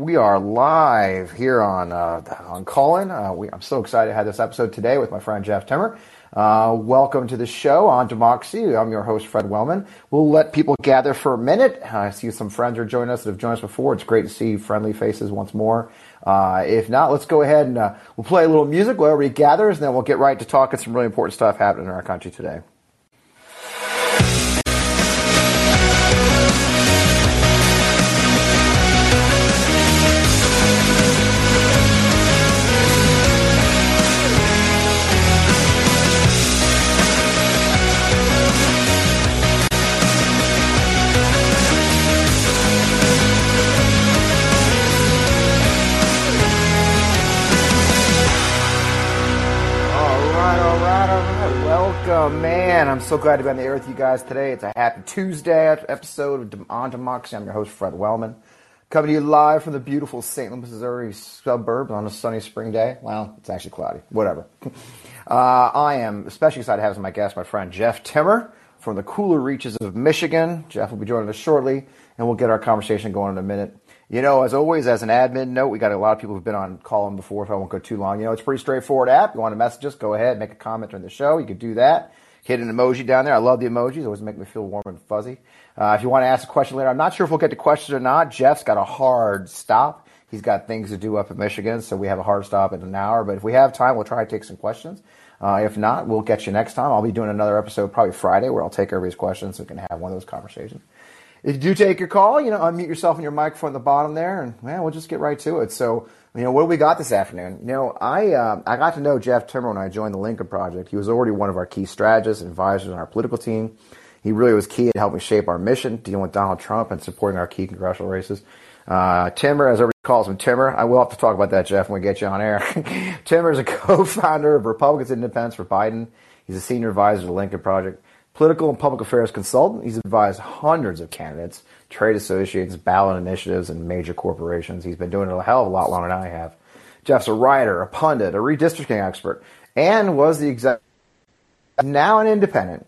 we are live here on uh, on Callin. Uh, we, I'm so excited to have this episode today with my friend Jeff Timmer. Uh, welcome to the show on Democracy. I'm your host, Fred Wellman. We'll let people gather for a minute. I see some friends are joining us that have joined us before. It's great to see friendly faces once more. Uh, if not, let's go ahead and uh, we'll play a little music while everybody gathers, and then we'll get right to talking some really important stuff happening in our country today. So glad to be on the air with you guys today. It's a happy Tuesday episode of On Democracy. I'm your host, Fred Wellman. Coming to you live from the beautiful St. Louis, Missouri suburb on a sunny spring day. Well, it's actually cloudy. Whatever. Uh, I am especially excited to have as my guest my friend Jeff Timmer from the cooler reaches of Michigan. Jeff will be joining us shortly, and we'll get our conversation going in a minute. You know, as always, as an admin note, we got a lot of people who've been on Callin before, so I won't go too long. You know, it's pretty straightforward app. You want to message us, go ahead, make a comment during the show. You can do that hit an emoji down there. I love the emojis; always make me feel warm and fuzzy. Uh, if you want to ask a question later, I'm not sure if we'll get to questions or not. Jeff's got a hard stop. He's got things to do up in Michigan, so we have a hard stop in an hour. But if we have time, we'll try to take some questions. Uh, if not, we'll get you next time. I'll be doing another episode probably Friday where I'll take everybody's questions so we can have one of those conversations. If you do take your call, you know, unmute yourself and your microphone at the bottom there, and well, we'll just get right to it. So you know, what we got this afternoon? You know, I uh, I got to know Jeff Timmer when I joined the Lincoln Project. He was already one of our key strategists and advisors on our political team. He really was key in helping shape our mission, dealing with Donald Trump and supporting our key congressional races. Uh, Timmer, as everybody calls him, Timmer. I will have to talk about that, Jeff, when we get you on air. Timmer is a co-founder of Republicans Independence for Biden. He's a senior advisor to the Lincoln Project, political and public affairs consultant. He's advised hundreds of candidates trade associates, ballot initiatives, and major corporations. He's been doing it a hell of a lot longer than I have. Jeff's a writer, a pundit, a redistricting expert, and was the executive now an independent.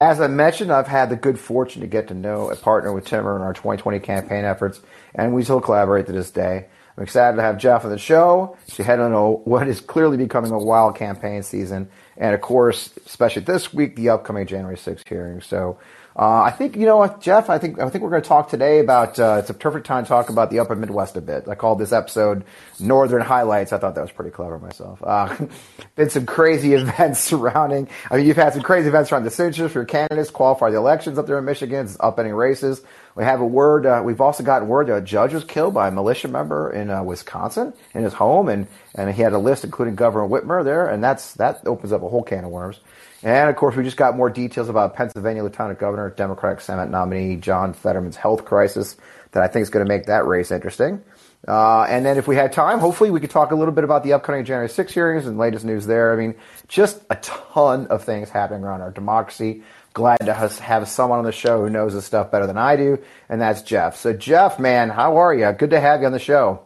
As I mentioned, I've had the good fortune to get to know a partner with Timmer in our 2020 campaign efforts, and we still collaborate to this day. I'm excited to have Jeff on the show to head on what is clearly becoming a wild campaign season, and of course, especially this week, the upcoming January 6th hearing. So uh, I think you know what, Jeff. I think I think we're going to talk today about. Uh, it's a perfect time to talk about the Upper Midwest a bit. I called this episode "Northern Highlights." I thought that was pretty clever myself. Uh, been some crazy events surrounding. I mean, you've had some crazy events around the signatures for your candidates, qualify the elections up there in Michigan, it's upending races. We have a word. Uh, we've also gotten word that a judge was killed by a militia member in uh, Wisconsin in his home, and and he had a list including Governor Whitmer there, and that's that opens up a whole can of worms. And of course, we just got more details about Pennsylvania Lieutenant Governor, Democratic Senate nominee John Fetterman's health crisis that I think is going to make that race interesting. Uh, and then if we had time, hopefully we could talk a little bit about the upcoming January 6 hearings and latest news there. I mean, just a ton of things happening around our democracy. Glad to have someone on the show who knows this stuff better than I do, and that's Jeff. So, Jeff, man, how are you? Good to have you on the show.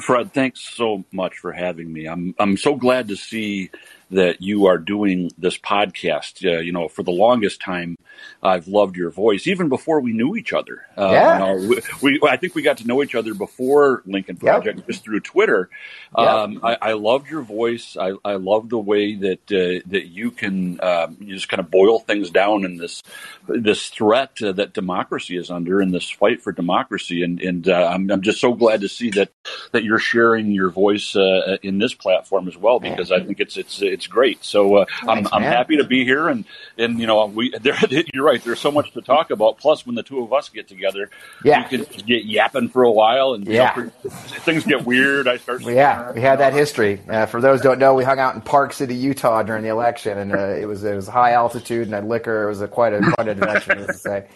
Fred, thanks so much for having me. I'm I'm so glad to see that you are doing this podcast. Uh, you know, for the longest time, I've loved your voice, even before we knew each other. Uh, yeah. You know, we, we, I think we got to know each other before Lincoln Project, yep. just through Twitter. Yep. Um, I, I loved your voice. I, I love the way that uh, that you can um, you just kind of boil things down in this this threat uh, that democracy is under, in this fight for democracy. And and uh, I'm, I'm just so glad to see that that you're sharing your voice uh, in this platform as well, because I think it's it's it's great. So uh, Thanks, I'm, I'm happy to be here, and and you know we there, you're right. There's so much to talk about. Plus, when the two of us get together, yeah, we can get yapping for a while, and yeah, know, things get weird. I start. Yeah, we had that history. Uh, for those who don't know, we hung out in Park City, Utah during the election, and uh, it was it was high altitude and had liquor. It was a, quite a quite an adventure, to say.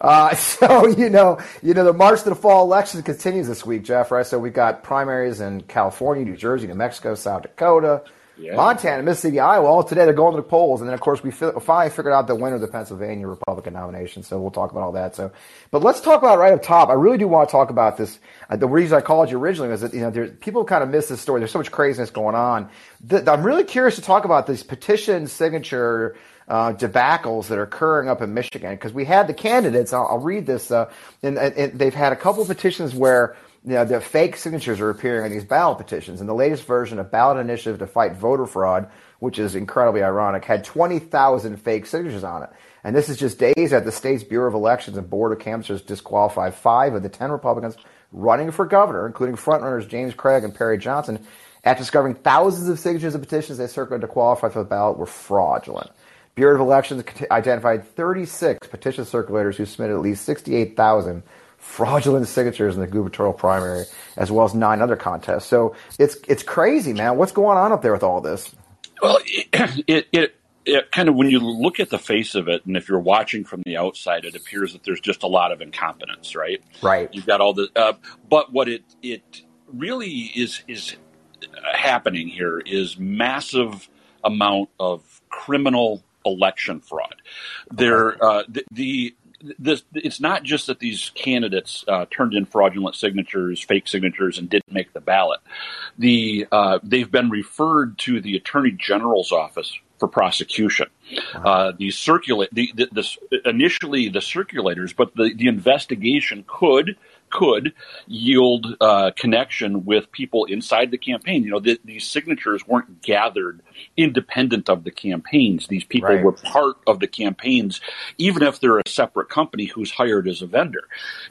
Uh, so you know, you know, the march to the fall election continues this week, Jeff. Right? So we've got primaries in California, New Jersey, New Mexico, South Dakota, yeah. Montana, Mississippi, Iowa. All today they're going to the polls, and then of course we finally figured out the winner of the Pennsylvania Republican nomination. So we'll talk about all that. So, but let's talk about right up top. I really do want to talk about this. Uh, the reason I called you originally was that you know people kind of miss this story. There's so much craziness going on. The, I'm really curious to talk about this petition signature uh, debacles that are occurring up in Michigan because we had the candidates. I'll, I'll read this, uh, and, and, they've had a couple petitions where you know, the fake signatures are appearing on these ballot petitions. And the latest version of Ballot Initiative to Fight Voter Fraud, which is incredibly ironic, had 20,000 fake signatures on it. And this is just days after the state's Bureau of Elections and Board of Canvassers disqualified five of the 10 Republicans running for governor, including frontrunners James Craig and Perry Johnson, after discovering thousands of signatures of petitions they circulated to qualify for the ballot were fraudulent. Bureau of Elections identified 36 petition circulators who submitted at least 68,000 fraudulent signatures in the gubernatorial primary, as well as nine other contests. So it's it's crazy, man. What's going on up there with all this? Well, it, it, it it kind of when you look at the face of it, and if you're watching from the outside, it appears that there's just a lot of incompetence, right? Right. You've got all the, uh, but what it it really is is happening here is massive amount of criminal election fraud. There, uh, the, the this, it's not just that these candidates uh, turned in fraudulent signatures, fake signatures, and didn't make the ballot. The uh, they've been referred to the attorney general's office for prosecution. Uh, the circulate the, the, the, initially the circulators, but the, the investigation could could yield uh, connection with people inside the campaign. You know, the, these signatures weren't gathered independent of the campaigns. These people right. were part of the campaigns, even if they're a separate company who's hired as a vendor.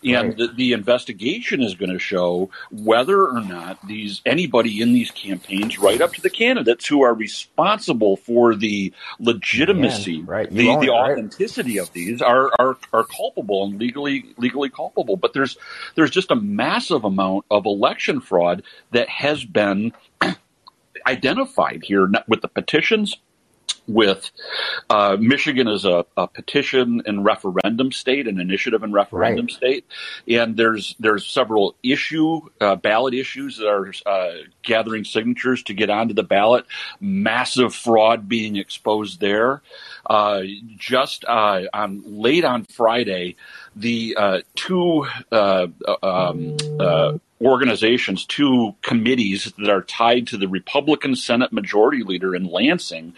And right. the, the, investigation is going to show whether or not these anybody in these campaigns, right up to the candidates who are responsible for the legitimacy, right. the, the authenticity of these, are, are are culpable and legally legally culpable. But there's there's just a massive amount of election fraud that has been identified here with the petitions with uh, Michigan as a, a, petition and referendum state, an initiative and referendum right. state, and there's there's several issue uh, ballot issues that are uh, gathering signatures to get onto the ballot. Massive fraud being exposed there. Uh, just uh, on late on Friday, the uh, two um, organizations, two committees that are tied to the Republican Senate Majority Leader in Lansing,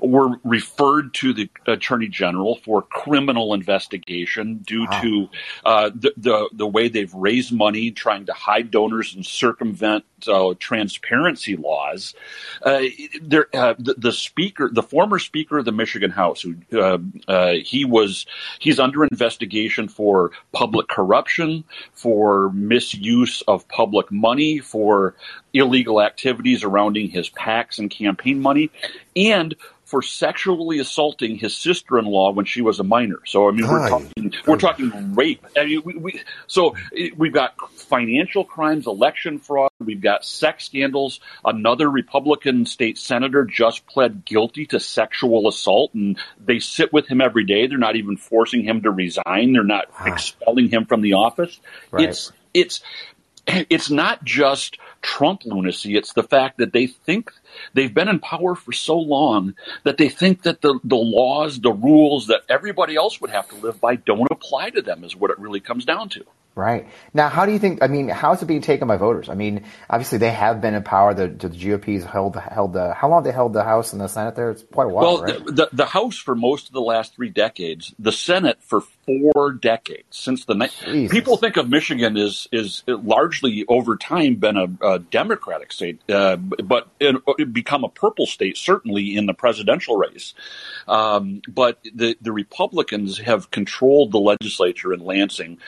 were referred to the Attorney General for criminal investigation due wow. to uh, the, the, the way they've raised money, trying to hide donors and circumvent uh, transparency laws. Uh, there, uh, the, the, speaker, the former Speaker of the Michigan House, who uh, uh, he was, he's under investigation for public corruption, for misuse of public money, for illegal activities surrounding his PACs and campaign money, and for sexually assaulting his sister-in-law when she was a minor. So I mean, we're talking we're talking rape. I mean, we, we, so we've got financial crimes, election fraud. We've got sex scandals. Another Republican state senator just pled guilty to sexual assault, and they sit with him every day. They're not even forcing him to resign. They're not expelling him from the office. Right. It's it's it's not just Trump lunacy. It's the fact that they think they've been in power for so long that they think that the, the laws, the rules that everybody else would have to live by don't apply to them is what it really comes down to. Right. Now, how do you think, I mean, how is it being taken by voters? I mean, obviously they have been in power. The, the GOP's held, held the, how long they held the House and the Senate there? It's quite a while, well, right? the, the, the, House for most of the last three decades, the Senate for four decades since the, Jesus. people think of Michigan as, is largely over time been a, a Democratic state, uh, but it, it become a purple state, certainly in the presidential race. Um, but the, the Republicans have controlled the legislature in Lansing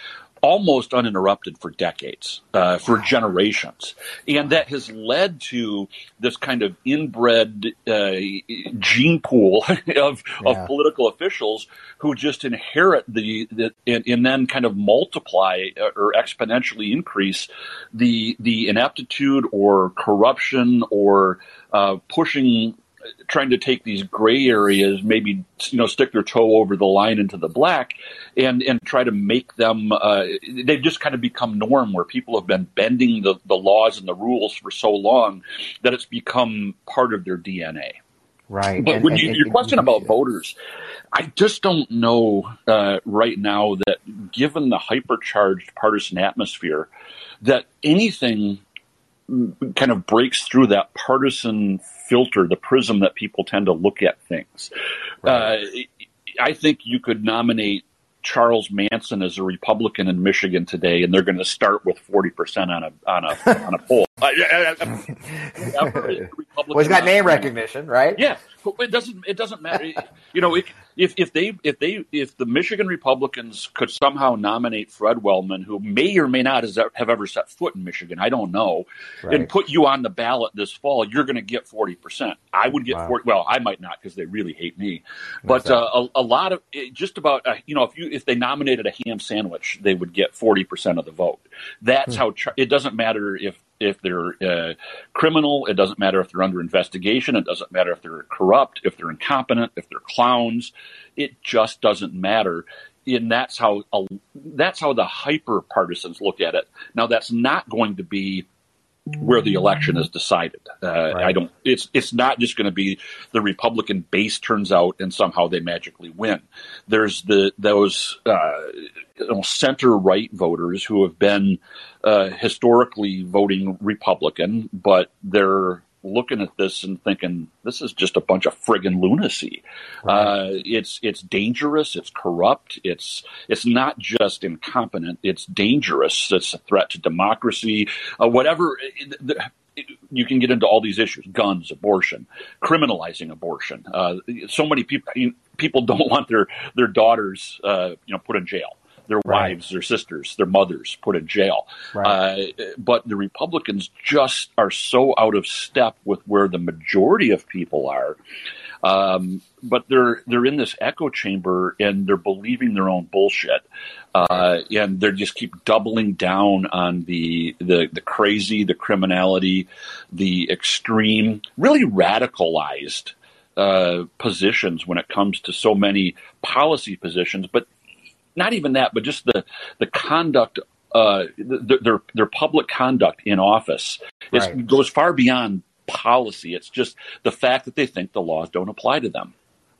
almost uninterrupted for decades, uh, for generations. And that has led to this kind of inbred uh, gene pool of, yeah. of political officials who just inherit the, the and, and, then kind of multiply uh, or exponentially increase the the ineptitude or corruption or uh, pushing trying to take these gray areas, maybe you know, stick their toe over the line into the black, and and try to make them. Uh, they've just kind of become norm where people have been bending the the laws and the rules for so long that it's become part of their DNA. Right. But and, when you, and, your question about voters, I just don't know uh, right now that given the hypercharged partisan atmosphere, that anything kind of breaks through that partisan filter, the prism that people tend to look at things. Right. Uh, I think you could nominate Charles Manson as a Republican in Michigan today, and they're going to start with forty percent on a on a on a poll. well, he's got name recognition, right? Yeah, it doesn't it doesn't matter. you know, if if they if they if the Michigan Republicans could somehow nominate Fred Wellman, who may or may not have ever set foot in Michigan, I don't know, right. and put you on the ballot this fall, you're going to get forty percent. I would get wow. 40, Well, I might not because they really hate me, but uh, a, a, lot of just about uh, you know if you if they nominated a ham sandwich, they would get forty percent of the vote. That's hmm. how it doesn't matter if if they're uh, criminal. It doesn't matter if they're under investigation. It doesn't matter if they're corrupt, if they're incompetent, if they're clowns. It just doesn't matter. And that's how uh, that's how the hyper partisans look at it. Now, that's not going to be where the election is decided. Uh, right. I don't. It's it's not just going to be the Republican base turns out and somehow they magically win. There's the those uh, you know, center right voters who have been uh, historically voting Republican, but they're looking at this and thinking this is just a bunch of friggin' lunacy. Right. Uh, it's it's dangerous. It's corrupt. It's it's not just incompetent. It's dangerous. It's a threat to democracy. Uh, whatever. The, you can get into all these issues: guns, abortion, criminalizing abortion. Uh, so many people people don't want their their daughters, uh, you know, put in jail their right. wives, their sisters, their mothers put in jail. Right. Uh, but the Republicans just are so out of step with where the majority of people are. Um, but they're they're in this echo chamber and they're believing their own bullshit, uh, and they just keep doubling down on the, the the crazy, the criminality, the extreme, really radicalized uh, positions when it comes to so many policy positions, but not even that, but just the the conduct, uh, the, their their public conduct in office right. goes far beyond policy. It's just the fact that they think the laws don't apply to them.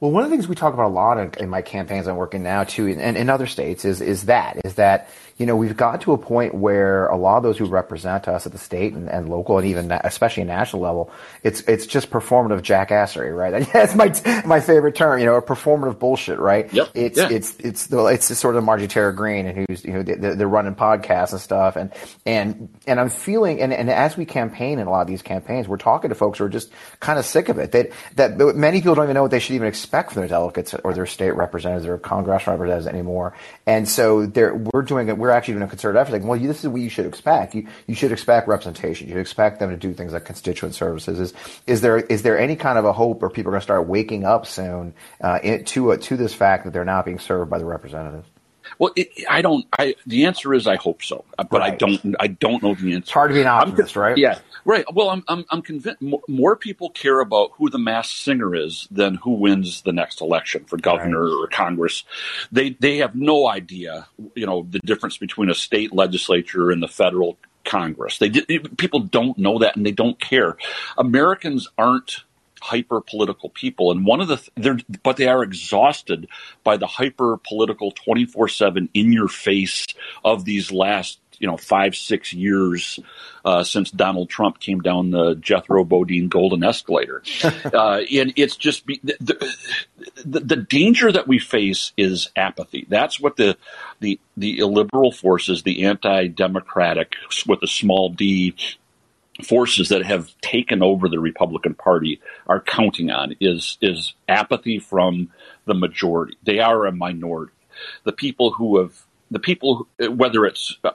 Well, one of the things we talk about a lot in, in my campaigns I'm working now too, and in other states, is is that is that you know we've got to a point where a lot of those who represent us at the state and, and local and even especially national level, it's it's just performative jackassery, right? That's my my favorite term, you know, a performative bullshit, right? Yep. It's yeah. it's it's the it's sort of Margie Taylor Greene and who's you know they're, they're running podcasts and stuff, and and and I'm feeling and and as we campaign in a lot of these campaigns, we're talking to folks who are just kind of sick of it. That that many people don't even know what they should even expect from their delegates or their state representatives or congressional representatives anymore. And so we're doing it. We're actually doing a concerted effort. Like, well, this is what you should expect. You you should expect representation. You should expect them to do things like constituent services. Is is there is there any kind of a hope, or people are going to start waking up soon uh, to uh, to this fact that they're not being served by the representatives? Well, it, I don't. I the answer is I hope so, uh, but right. I don't. I don't know the answer. It's hard to be an optimist, right? Yeah, right. Well, I'm I'm, I'm convinced more, more, people care about who the masked singer is than who wins the next election for governor right. or Congress. They they have no idea, you know, the difference between a state legislature and the federal Congress. They people don't know that and they don't care. Americans aren't hyper political people, and one of the they're but they are exhausted by the hyper political twenty four seven in your face of these last you know five six years uh, since Donald Trump came down the Jethro Bodine golden escalator, uh, and it's just be, the, the, the danger that we face is apathy. That's what the the the illiberal forces, the anti democratic with a small d forces that have taken over the Republican Party are counting on is is apathy from the majority. They are a minority. The people who have the people whether it's uh,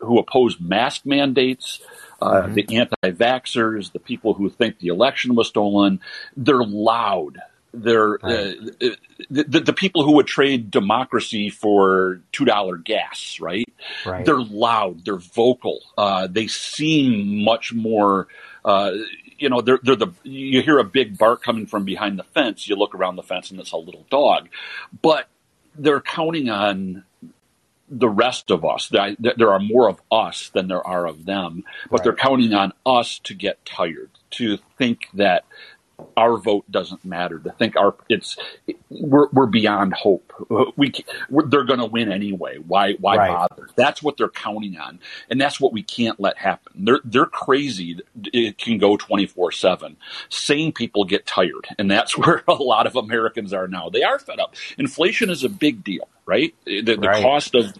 who oppose mask mandates, uh, mm-hmm. the anti-vaxxers, the people who think the election was stolen, they're loud they're right. uh, the, the people who would trade democracy for two dollar gas, right? right? They're loud, they're vocal, uh, they seem much more. Uh, you know, they're they're the you hear a big bark coming from behind the fence. You look around the fence and it's a little dog, but they're counting on the rest of us. There are more of us than there are of them, but right. they're counting on us to get tired, to think that our vote doesn't matter. To think our it's we're, we're beyond hope. We they're going to win anyway. Why why right. bother? That's what they're counting on, and that's what we can't let happen. They're they're crazy. It can go twenty four seven. Sane people get tired, and that's where a lot of Americans are now. They are fed up. Inflation is a big deal, right? The, the right. cost of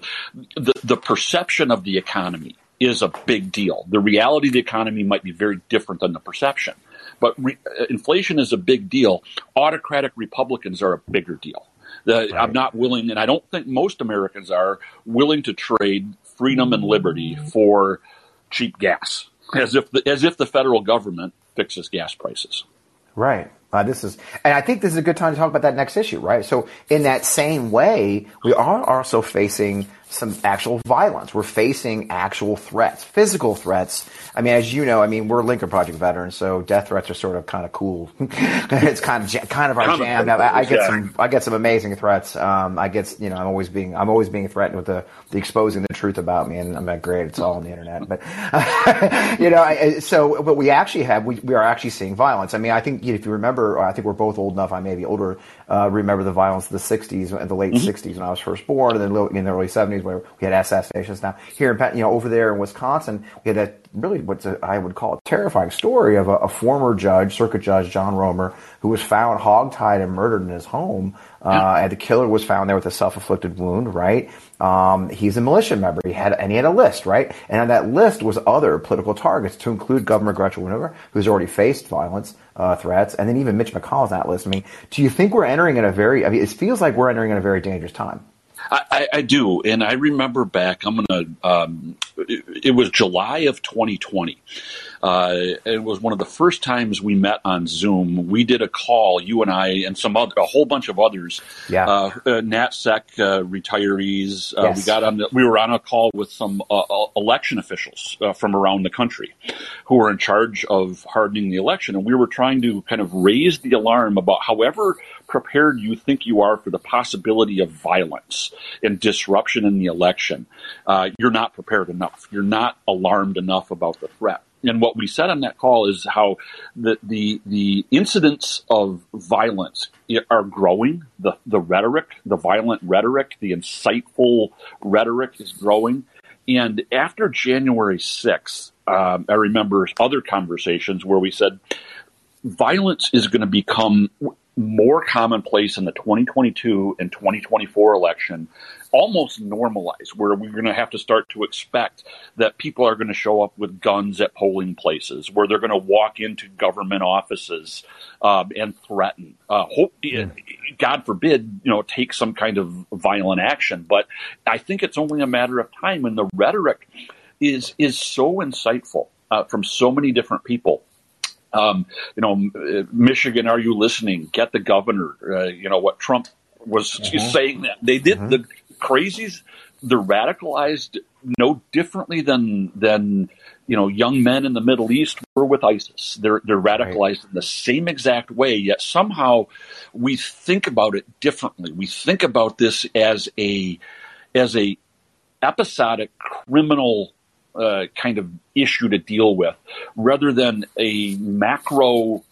the the perception of the economy is a big deal. The reality of the economy might be very different than the perception. But re- uh, inflation is a big deal. Autocratic Republicans are a bigger deal. The, right. I'm not willing, and I don't think most Americans are willing to trade freedom and liberty for cheap gas, as if the, as if the federal government fixes gas prices. Right. Uh, this is, and I think this is a good time to talk about that next issue, right? So, in that same way, we are also facing some actual violence. We're facing actual threats, physical threats. I mean, as you know, I mean, we're Lincoln Project veterans, so death threats are sort of kind of cool. it's kind of kind of our jam. I, I, get some I get some amazing threats. Um, I get you know I'm always being I'm always being threatened with the, the exposing the truth about me, and I'm not great. It's all on the internet, but you know, I, so but we actually have we, we are actually seeing violence. I mean, I think if you remember, I think we're both old enough. I may be older. Uh, remember the violence of the '60s and the late mm-hmm. '60s when I was first born, and then in the early '70s where we had assassinations. Now here in you know over there in Wisconsin, we had that really what I would call a terrifying story of a, a, former judge, circuit judge John Roemer, who was found hogtied and murdered in his home. Uh, and the killer was found there with a self-inflicted wound. Right? Um, he's a militia member. He had and he had a list. Right? And on that list was other political targets, to include Governor Gretchen Whitmer, who's already faced violence uh, threats, and then even Mitch McConnell's on that list. I mean, do you think we're entering in a very? I mean, it feels like we're entering in a very dangerous time. I, I, do, and I remember back. I'm gonna. Um, it, it, was July of 2020. Uh, it was one of the first times we met on Zoom. We did a call, you and I, and some other, a whole bunch of others. Yeah. Uh, uh, NatSec uh, retirees. Uh, yes. We got on. The, we were on a call with some uh, election officials from around the country, who were in charge of hardening the election, and we were trying to kind of raise the alarm about however prepared you think you are for the possibility of violence and disruption in the election, uh, you're not prepared enough. You're not alarmed enough about the threat. And what we said on that call is how the the, the incidents of violence are growing. The the rhetoric, the violent rhetoric, the inciteful rhetoric is growing. And after January 6th, um, I remember other conversations where we said violence is going to become more commonplace in the 2022 and 2024 election, almost normalized, where we're going to have to start to expect that people are going to show up with guns at polling places, where they're going to walk into government offices um, and threaten. Uh, hope, yeah. God forbid, you know, take some kind of violent action. But I think it's only a matter of time, and the rhetoric is is so inciteful uh, from so many different people um, you know, Michigan, are you listening? Get the governor. Uh, you know what Trump was mm-hmm. saying that they did mm-hmm. the crazies. They're radicalized no differently than than you know young men in the Middle East were with ISIS. They're they're radicalized right. in the same exact way. Yet somehow we think about it differently. We think about this as a as a episodic criminal uh, kind of issue to deal with rather than a macro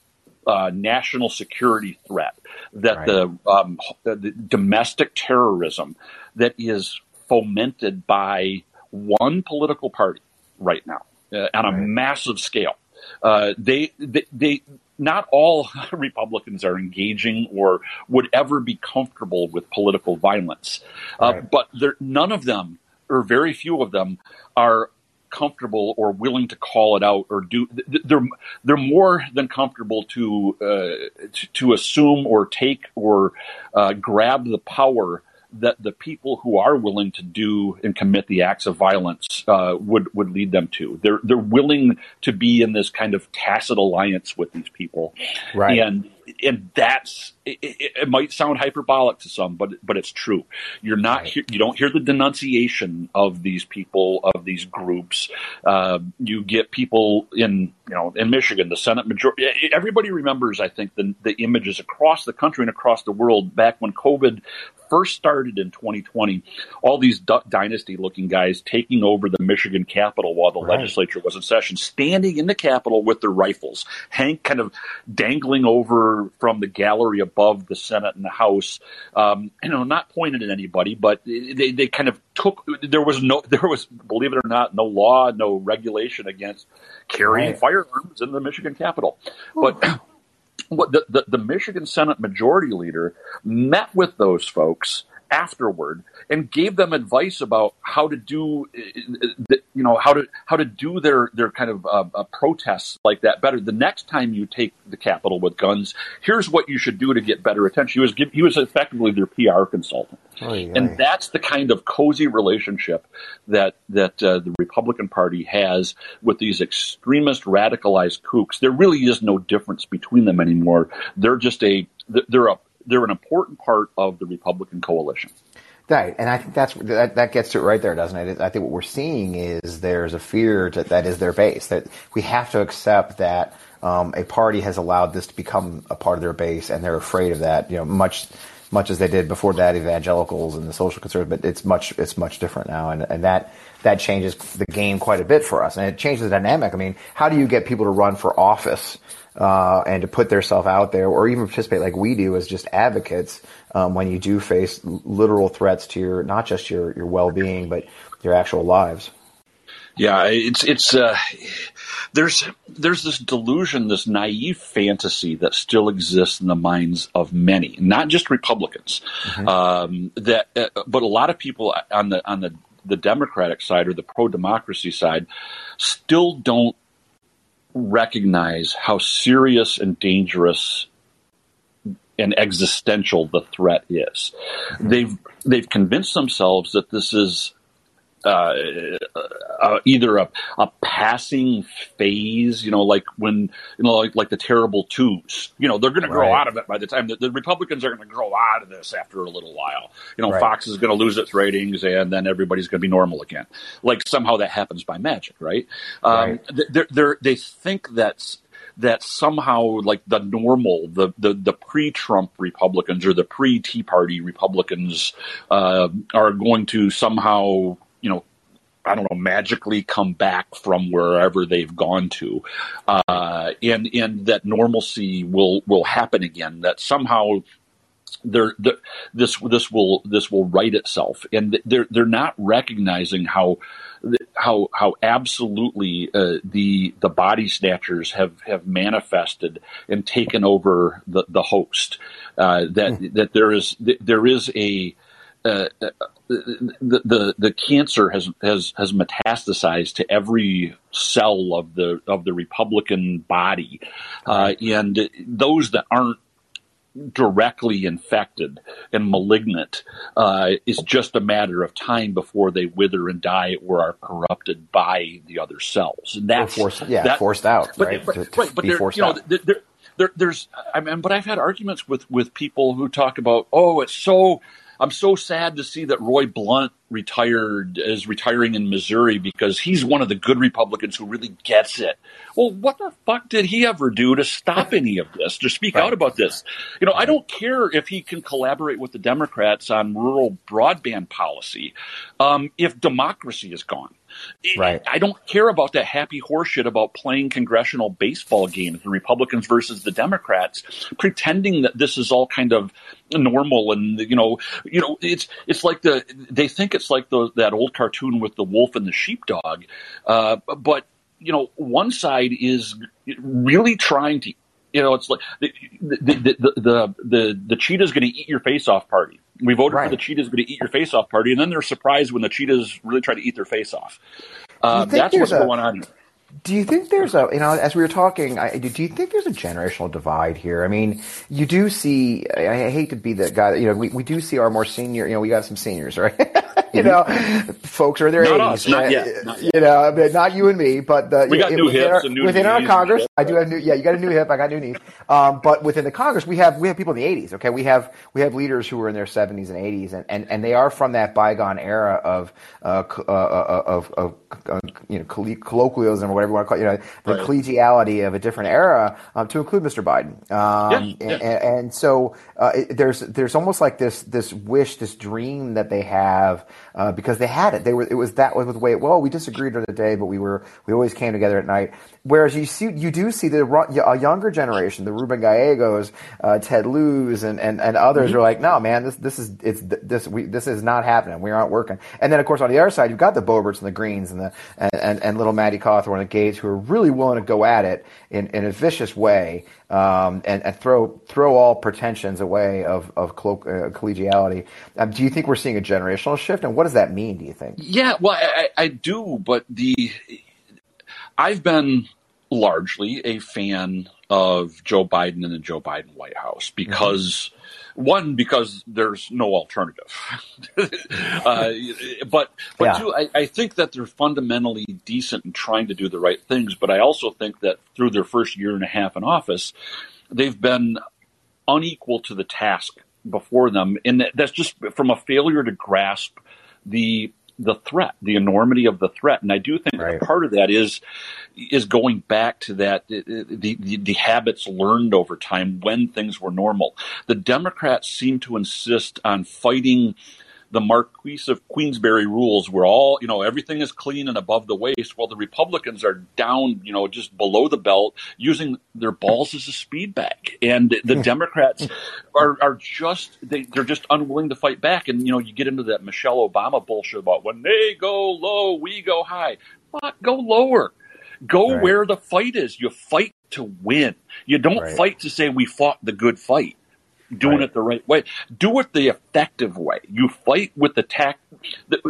uh, national security threat that right. the, um, the, domestic terrorism that is fomented by one political party right now uh, on right. a massive scale. Uh, they, they, they, not all Republicans are engaging or would ever be comfortable with political violence, uh, right. but none of them, or very few of them, are comfortable or willing to call it out or do they're they're more than comfortable to uh, to, assume or take or uh, grab the power that the people who are willing to do and commit the acts of violence uh, would would lead them to. They're they're willing to be in this kind of tacit alliance with these people, right. and and that's it, it, might sound hyperbolic to some, but but it's true. You're not right. you don't hear the denunciation of these people of these groups. Uh, you get people in you know in Michigan, the Senate majority. Everybody remembers, I think, the the images across the country and across the world back when COVID first started in 2020, all these Duck Dynasty looking guys taking over the Michigan Capitol while the right. legislature was in session, standing in the Capitol with their rifles, Hank kind of dangling over from the gallery above the Senate and the House, um, you know, not pointed at anybody, but they, they kind of took, there was no, there was, believe it or not, no law, no regulation against carrying right. firearms in the Michigan Capitol. But what the, the, the Michigan Senate Majority Leader met with those folks afterward and gave them advice about how to do, you know, how to how to do their their kind of uh, uh, protests like that better. The next time you take the Capitol with guns, here's what you should do to get better attention. He was he was effectively their PR consultant, and that's the kind of cozy relationship that that uh, the Republican Party has with these extremist radicalized kooks. There really is no difference between them anymore. They're just a they're a they're an important part of the Republican coalition. Right, and I think that's that, that gets to it right there, doesn't it? I think what we're seeing is there's a fear to, that is their base that we have to accept that um, a party has allowed this to become a part of their base, and they're afraid of that. You know, much much as they did before that, evangelicals and the social conservatives, but it's much it's much different now, and and that that changes the game quite a bit for us, and it changes the dynamic. I mean, how do you get people to run for office? Uh, and to put themselves out there or even participate like we do as just advocates um, when you do face literal threats to your not just your your well-being but your actual lives yeah it's it's uh, there's there's this delusion this naive fantasy that still exists in the minds of many not just republicans mm-hmm. um, that uh, but a lot of people on the on the the democratic side or the pro democracy side still don't recognize how serious and dangerous and existential the threat is. Mm-hmm. They've they've convinced themselves that this is uh, uh, either a, a passing phase, you know, like when, you know, like, like the terrible twos, you know, they're going to grow out of it by the time the, the Republicans are going to grow out of this after a little while. You know, right. Fox is going to lose its ratings and then everybody's going to be normal again. Like somehow that happens by magic, right? Um, right. They're, they're, they think that's, that somehow like the normal, the the, the pre-Trump Republicans or the pre-Tea Party Republicans uh, are going to somehow you know, I don't know, magically come back from wherever they've gone to, uh, and and that normalcy will will happen again. That somehow there this this will this will right itself, and they're they're not recognizing how how how absolutely uh, the the body snatchers have have manifested and taken over the the host. Uh, that mm. that there is there is a uh, uh the, the the cancer has has has metastasized to every cell of the of the Republican body, uh, and those that aren't directly infected and malignant uh, is just a matter of time before they wither and die or are corrupted by the other cells. And that's forced, yeah, that, forced out, but, right? But, to, right, but you know, there, there, there's, I mean, but I've had arguments with with people who talk about, oh, it's so I'm so sad to see that Roy Blunt retired is retiring in Missouri because he's one of the good Republicans who really gets it. Well, what the fuck did he ever do to stop any of this, to speak right. out about this? You know, I don't care if he can collaborate with the Democrats on rural broadband policy um, if democracy is gone. Right. I don't care about that happy horseshit about playing congressional baseball games, the Republicans versus the Democrats, pretending that this is all kind of normal and you know, you know, it's it's like the they think it's like the that old cartoon with the wolf and the sheepdog, uh, but you know, one side is really trying to you know, it's like the the the the the, the cheetah's going to eat your face off party. We voted right. for the cheetah's going to eat your face off party, and then they're surprised when the cheetahs really try to eat their face off. Uh, that's what's a, going on here. Do you think there's a, you know, as we were talking, I, do you think there's a generational divide here? I mean, you do see, I, I hate to be the guy, that, you know, we, we do see our more senior, you know, we got some seniors, right? you know, folks are in their not 80s. Not yet. Not yet. You know, not you and me, but the, we got it, new within hips our, new within our Congress. I do have new. Yeah, you got a new hip. I got new knees. Um, but within the Congress, we have we have people in the 80s. Okay, we have we have leaders who are in their 70s and 80s, and, and, and they are from that bygone era of uh, uh, uh, of, of uh, you know colloquialism or whatever you want to call it. You know, the Right. collegiality of a different era, um, to include Mr. Biden. Um, Yeah, yeah. And, and so uh, it, there's there's almost like this this wish, this dream that they have uh, because they had it. They were it was that was the way. Well, we disagreed during the day, but we were we always came together at night. Whereas you see you do see the a younger generation, the Ruben Gallegos, uh, Ted Lieu, and, and, and others Mm-hmm. are like, no, man, this this is it's this we this is not happening. We aren't working. And then of course on the other side, you've got the Boberts and the Greens and the and, and, and little Maddie Cawthorn and Gates who are really willing to go at it in, in a vicious way um, and, and throw throw all pretensions away of of uh, collegiality. Um, do you think we're seeing a generational shift, and what does that mean? Do you think? Yeah, well, I, I do, but the I've been largely a fan of Joe Biden and the Joe Biden White House because one because there's no alternative, uh, but but Yeah. two I, I think that they're fundamentally decent in trying to do the right things. But I also think that through their first year and a half in office, they've been unequal to the task before them, and that's just from a failure to grasp the the threat, the enormity of the threat. And I do think Right. part of that is is going back to that uh, the, the the habits learned over time when things were normal. The Democrats seem to insist on fighting the Marquis of Queensberry rules where all, you know, everything is clean and above the waist, while the Republicans are down, you know, just below the belt, using their balls as a speed bag. And the hmm. Democrats are, are just, they, they're just unwilling to fight back. And, you know, you get into that Michelle Obama bullshit about when they go low, we go high. Fuck, go lower. Go Right. where the fight is. You fight to win. You don't Right. fight to say we fought the good fight doing Right. it the right way. Do it the effective way. You fight with the tact. The,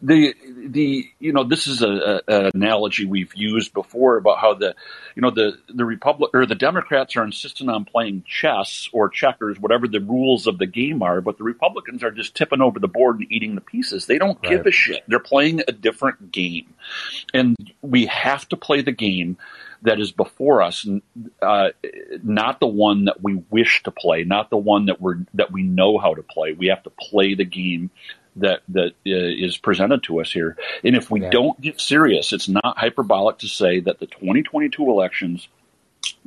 the the you know this is a, a, an analogy we've used before about how the you know the the republic or the Democrats are insisting on playing chess or checkers, whatever the rules of the game are, but the Republicans are just tipping over the board and eating the pieces. They don't give a shit. They're playing a different game, and we have to play the game that is before us, uh, not the one that we wish to play, not the one that we're that we know how to play. We have to play the game that that uh, is presented to us here. And if we Yeah. don't get serious, it's not hyperbolic to say that the 2022 elections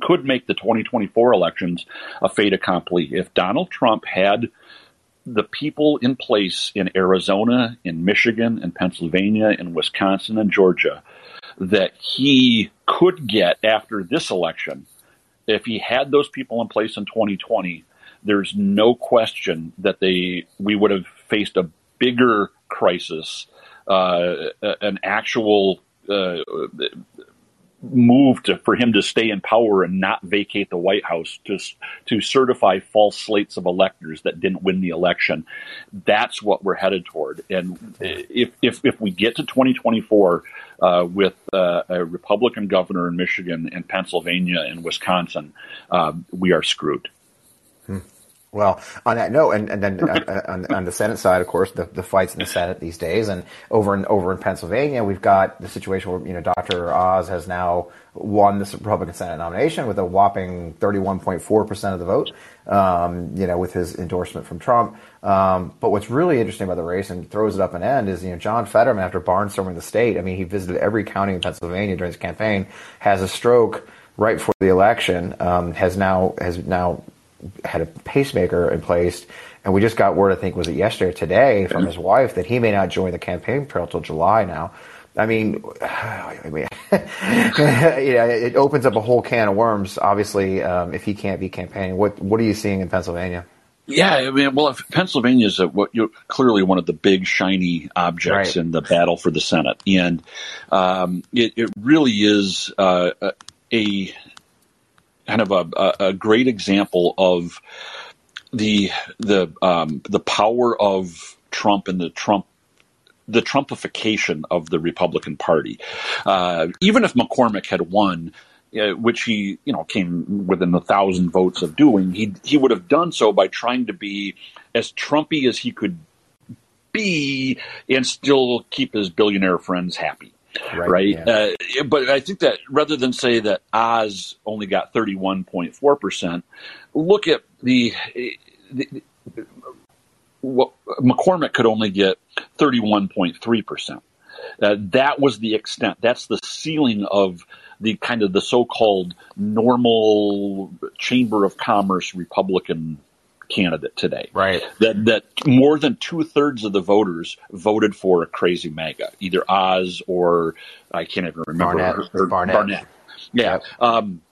could make the 2024 elections a fait accompli. If Donald Trump had the people in place in Arizona, in Michigan, in Pennsylvania, in Wisconsin, and Georgia that he could get after this election, if he had those people in place in 2020, there's no question that they we would have faced a bigger crisis, uh, an actual uh, move to, for him to stay in power and not vacate the White House to to certify false slates of electors that didn't win the election. That's what we're headed toward. And if if if we get to 2024 uh, with uh, a Republican governor in Michigan and Pennsylvania and Wisconsin, uh, we are screwed. Well, on that note, and, and then uh, on, on the Senate side, of course, the, the fights in the Senate these days, and over in over in Pennsylvania, we've got the situation where you know Dr. Oz has now won this Republican Senate nomination with a whopping thirty one point four percent of the vote. Um, you know, with his endorsement from Trump. Um, but what's really interesting about the race and throws it up an end is you know John Fetterman, after barnstorming the state, I mean, he visited every county in Pennsylvania during his campaign, has a stroke right before the election, um, has now has now had a pacemaker in place, and we just got word, I think, was it yesterday or today, from his wife that he may not join the campaign trail till July now. I mean, I mean, yeah, it opens up a whole can of worms. Obviously, um, if he can't be campaigning, what what are you seeing in Pennsylvania? Yeah, I mean, well, if Pennsylvania is a, what you're clearly one of the big shiny objects Right. in the battle for the Senate, and um, it, it really is uh, a kind of a, a, great example of the the um, the power of Trump and the Trump the Trumpification of the Republican Party. Uh, even if McCormick had won, uh, which he you know came within a thousand votes of doing, he he would have done so by trying to be as Trumpy as he could be and still keep his billionaire friends happy. Right. right? Yeah. Uh, but I think that rather than say that Oz only got 31.4%, look at the, the what, McCormick could only get 31.3%. Uh, that was the extent. That's the ceiling of the kind of the so-called normal Chamber of Commerce Republican candidate today. Right. That that more than two thirds of the voters voted for a crazy MAGA, either Oz or I can't even remember Barnette. Her, her, Barnette. Barnette. Yeah. Yep. Um,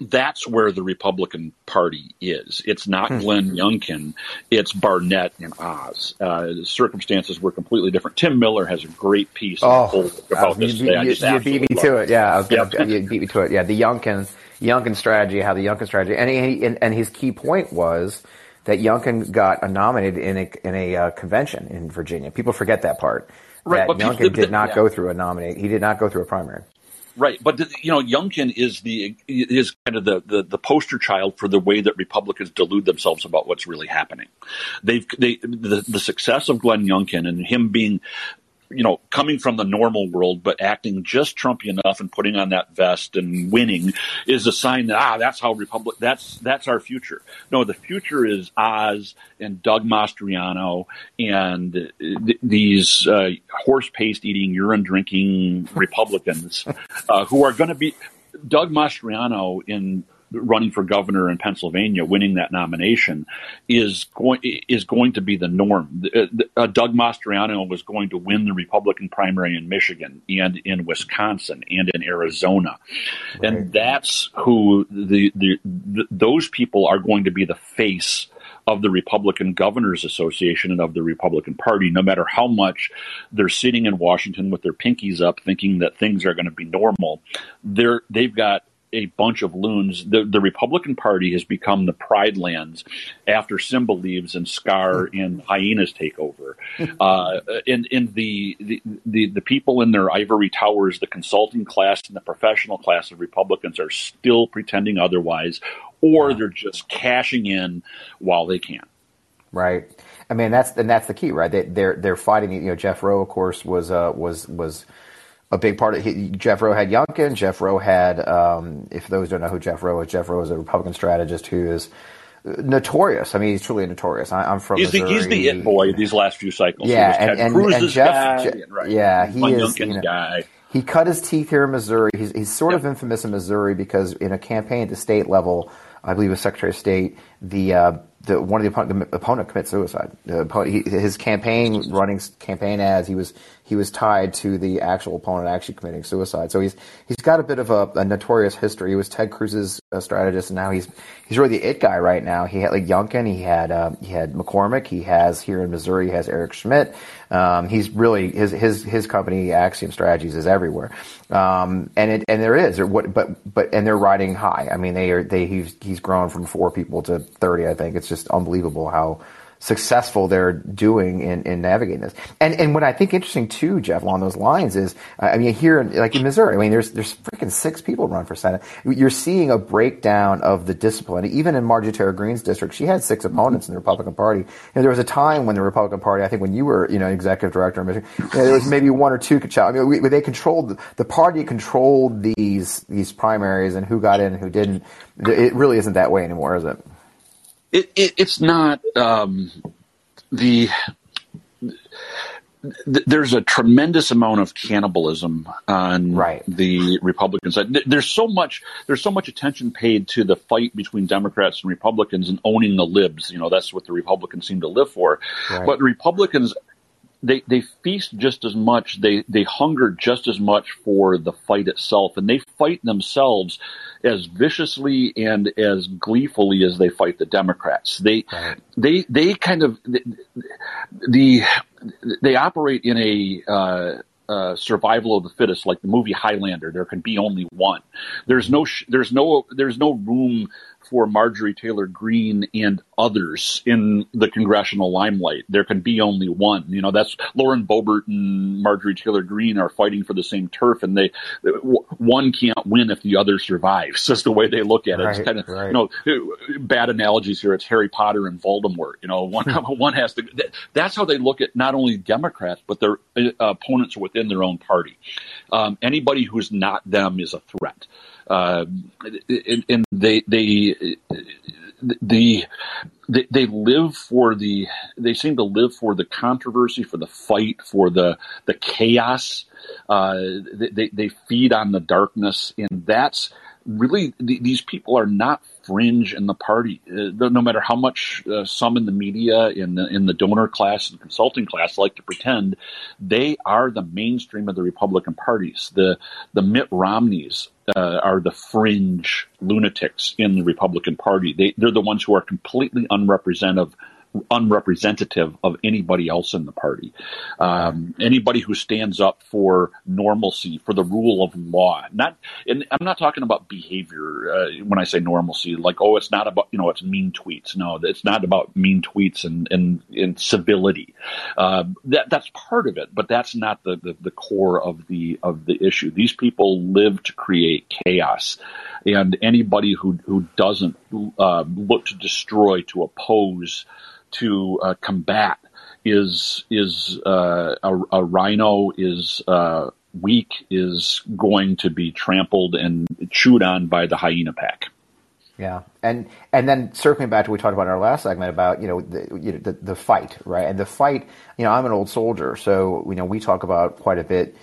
that's where the Republican Party is. It's not hmm. Glenn Youngkin, it's Barnette and Oz. Uh, the circumstances were completely different. Tim Miller has a great piece oh, about this. You, you, you beat me to it. Yeah, I was gonna, yep. you beat me to it. Yeah, the Youngkin, Youngkin strategy, how the Youngkin strategy, and, he, and, and his key point was that Youngkin got nominated in a in a uh, convention in Virginia. People forget that part. Right, that Youngkin did not yeah. go through a nominate. He did not go through a primary. Right, but you know, Youngkin is the is kind of the, the, the poster child for the way that Republicans delude themselves about what's really happening. They've they the, the success of Glenn Youngkin and him being you know, coming from the normal world, but acting just Trumpy enough and putting on that vest and winning is a sign that, ah, that's how Republic, that's, that's our future. No, the future is Oz and Doug Mastriano and th- these uh, horse paste eating, urine drinking Republicans uh, who are going to be, Doug Mastriano in running for governor in Pennsylvania, winning that nomination, is going is going to be the norm. Uh, uh, Doug Mastriano was going to win the Republican primary in Michigan and in Wisconsin and in Arizona, right. and that's who the, the, the those people are going to be the face of the Republican Governors Association and of the Republican Party, no matter how much they're sitting in Washington with their pinkies up thinking that things are going to be normal. They're, they've got a bunch of loons. The, the Republican Party has become the Pride Lands after Simba leaves and Scar hmm. and hyenas take over. Uh, and, and the, the, the, the people in their ivory towers, the consulting class and the professional class of Republicans are still pretending otherwise, or they're just cashing in while they can. Right. I mean, that's and that's the key, right? They, they're they're fighting. You know, Jeff Roe, of course, was uh, was was a big part of he, Jeff Roe had Youngkin. Jeff Roe had, um, if those don't know who Jeff Roe is, Jeff Roe is a Republican strategist who is notorious. I mean, he's truly notorious. I, am from he's Missouri. The, he's the it boy these last few cycles. Yeah, and, and, and, Jeff, guy, Je- right. yeah, he is. You know, guy. He cut his teeth here in Missouri. He's, he's sort yep. of infamous in Missouri because in a campaign at the state level, I believe as Secretary of State, the uh, the one of the opponent, the opponent commit suicide. Opponent, he, his campaign running campaign ads, he was he was tied to the actual opponent actually committing suicide. So he's he's got a bit of a, a notorious history. He was Ted Cruz's uh, strategist, and now he's he's really the it guy right now. He had like Youngkin, he had uh, he had McCormick, he has here in Missouri, he has Eric Schmitt. Um, he's really his his his company Axiom Strategies is everywhere, um, and it and there is what but but and they're riding high. I mean they are they he's he's grown from four people to thirty. I think it's just unbelievable how successful they're doing in, in navigating this. And and what I think interesting too, Jeff, along those lines is, I mean, here like in Missouri, I mean, there's there's freaking six people run for senate. You're seeing a breakdown of the discipline. Even in Marjorie Taylor Greene's district, she had six opponents in the Republican Party. There was a time when the Republican Party, I think, when you were you know executive director in Michigan, you know, there was maybe one or two. I mean, we, they controlled the party controlled these these primaries and who got in and who didn't. It really isn't that way anymore, is it? It, it, it's not um, the there's a tremendous amount of cannibalism on right. the Republican side. There's so much there's so much attention paid to the fight between Democrats and Republicans and owning the libs. You know, that's what the Republicans seem to live for. Right. But Republicans they, they feast just as much, they, they hunger just as much for the fight itself, and they fight themselves as viciously and as gleefully as they fight the Democrats. They, right. they, they kind of, the, they operate in a, uh, uh, survival of the fittest, like the movie Highlander. There can be only one. There's no, sh- there's no, there's no room for Marjorie Taylor Greene and others in the congressional limelight. There can be only one. You know, that's Lauren Boebert and Marjorie Taylor Greene are fighting for the same turf, and they one can't win if the other survives. That's the way they look at it. Right, it's kind of right. you know bad analogies here. It's Harry Potter and Voldemort. You know, one one has to. That's how they look at not only Democrats but their uh, opponents within their own party. Um, anybody who's not them is a threat. Uh, and, and, they they the they, they live for the they seem to live for the controversy for the fight for the the chaos. Uh, they, they feed on the darkness and that's really these people are not fringe in the party. Uh, no matter how much uh, some in the media, in the in the donor class and consulting class like to pretend, they are the mainstream of the Republican parties. The the Mitt Romneys uh, are the fringe lunatics in the Republican Party. They they're the ones who are completely unrepresentative unrepresentative of anybody else in the party. Um, anybody who stands up for normalcy, for the rule of law. Not, and I'm not talking about behavior uh, when I say normalcy. Like, oh, it's not about you know, it's mean tweets. No, it's not about mean tweets and and, and civility. Uh, that that's part of it, but that's not the, the the core of the of the issue. These people live to create chaos and anybody who who doesn't uh, look to destroy, to oppose, to uh, combat is is uh, a, a, RINO is uh, weak is going to be trampled and chewed on by the hyena pack. Yeah, and and then circling back to what we talked about in our last segment about you know the you know, the, the fight right and the fight you know I'm an old soldier so you know we talk about quite a bit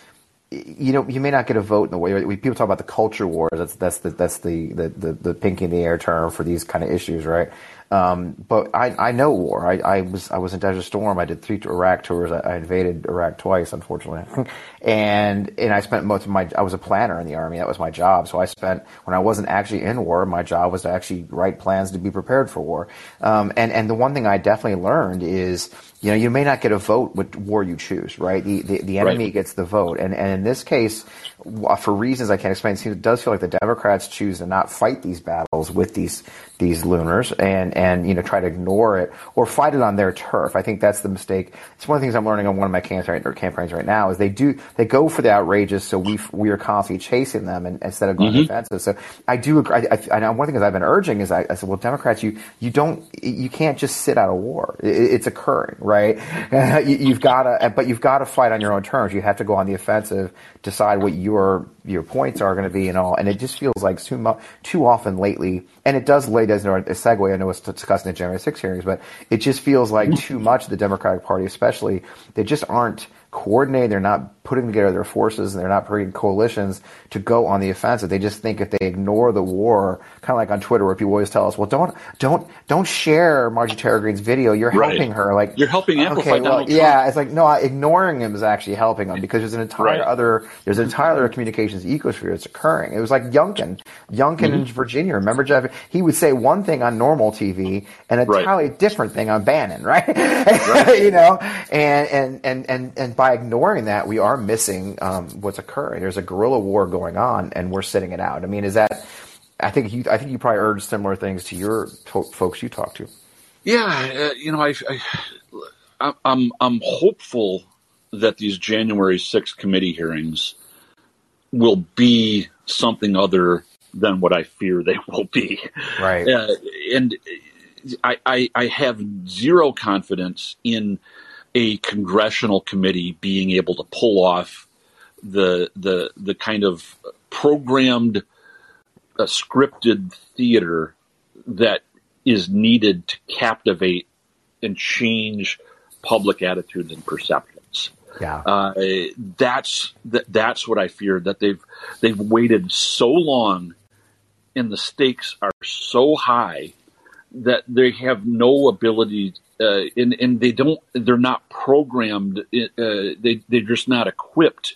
you know, you may not get a vote in the way people talk about the culture wars. That's that's the that's the the, the, the pink in the air term for these kind of issues, right? Um, but I, I know war. I, I, was I was in Desert Storm. I did three Iraq tours. I, I invaded Iraq twice, unfortunately, and and I spent most of my. I was a planner in the army. That was my job. So I spent when I wasn't actually in war. My job was to actually write plans to be prepared for war. Um, and and the one thing I definitely learned is you know, you may not get a vote with war you choose, right? The the, the enemy right. gets the vote, and and in this case, for reasons I can't explain, it does feel like the Democrats choose to not fight these battles with these these lunars and and you know try to ignore it or fight it on their turf. I think that's the mistake. It's one of the things I'm learning on one of my campaigns campaigns right now is they do they go for the outrageous, so we we are constantly chasing them and, instead of going mm-hmm. defensive. So I do agree. I, I, one thing that I've been urging is I, I, said, well, Democrats, you you don't you can't just sit out a war. It, it's occurring, right? you, have got to, but you've got to fight on your own terms. You have to go on the offensive, decide what your your points are going to be, and all. And it just feels like too much too often lately, and it does lay as a segue. I know it's discussed in the January 6 hearings, but it just feels like too much. The Democratic Party, especially, they just aren't coordinated. They're not putting together their forces and they're not creating coalitions to go on the offensive. They just think if they ignore the war, kind of like on Twitter where people always tell us, well, don't, don't, don't share Margie Taylor Greene's video. You're right. helping her. Like you're helping amplify okay, well, Yeah. It's like, no, ignoring him is actually helping him because there's an entire right. other, there's an entire other communications ecosphere that's occurring. It was like Youngkin, Youngkin mm-hmm. in Virginia. Remember Jeff? He would say one thing on normal TV and a right. entirely different thing on Bannon, right? you know, and, and, and, and, and by ignoring that, we are missing um, what's occurring. There's a guerrilla war going on, and we're sitting it out. I mean, is that? I think you. I think you probably urged similar things to your to- folks you talked to. Yeah, uh, you know, I, I, I'm I'm hopeful that these January 6 committee hearings will be something other than what I fear they will be. Right. Uh, and I, I, I have zero confidence in a congressional committee being able to pull off the the the kind of programmed uh, scripted theater that is needed to captivate and change public attitudes and perceptions. Yeah, uh, that's that, that's what I fear that they've they've waited so long, and the stakes are so high that they have no ability uh, and, and they don't they're not programmed uh, they they're just not equipped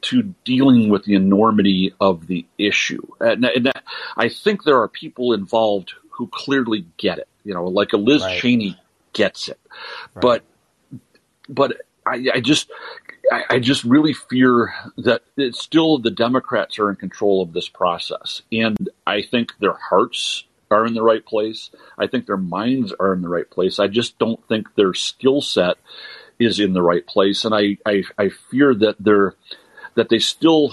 to dealing with the enormity of the issue and, and I think there are people involved who clearly get it you know like a Liz right. Cheney gets it right. but but I, I just I, I just really fear that it's still the Democrats are in control of this process and I think their hearts are in the right place. I think their minds are in the right place. I just don't think their skill set is in the right place, and I, I, I fear that they're that they still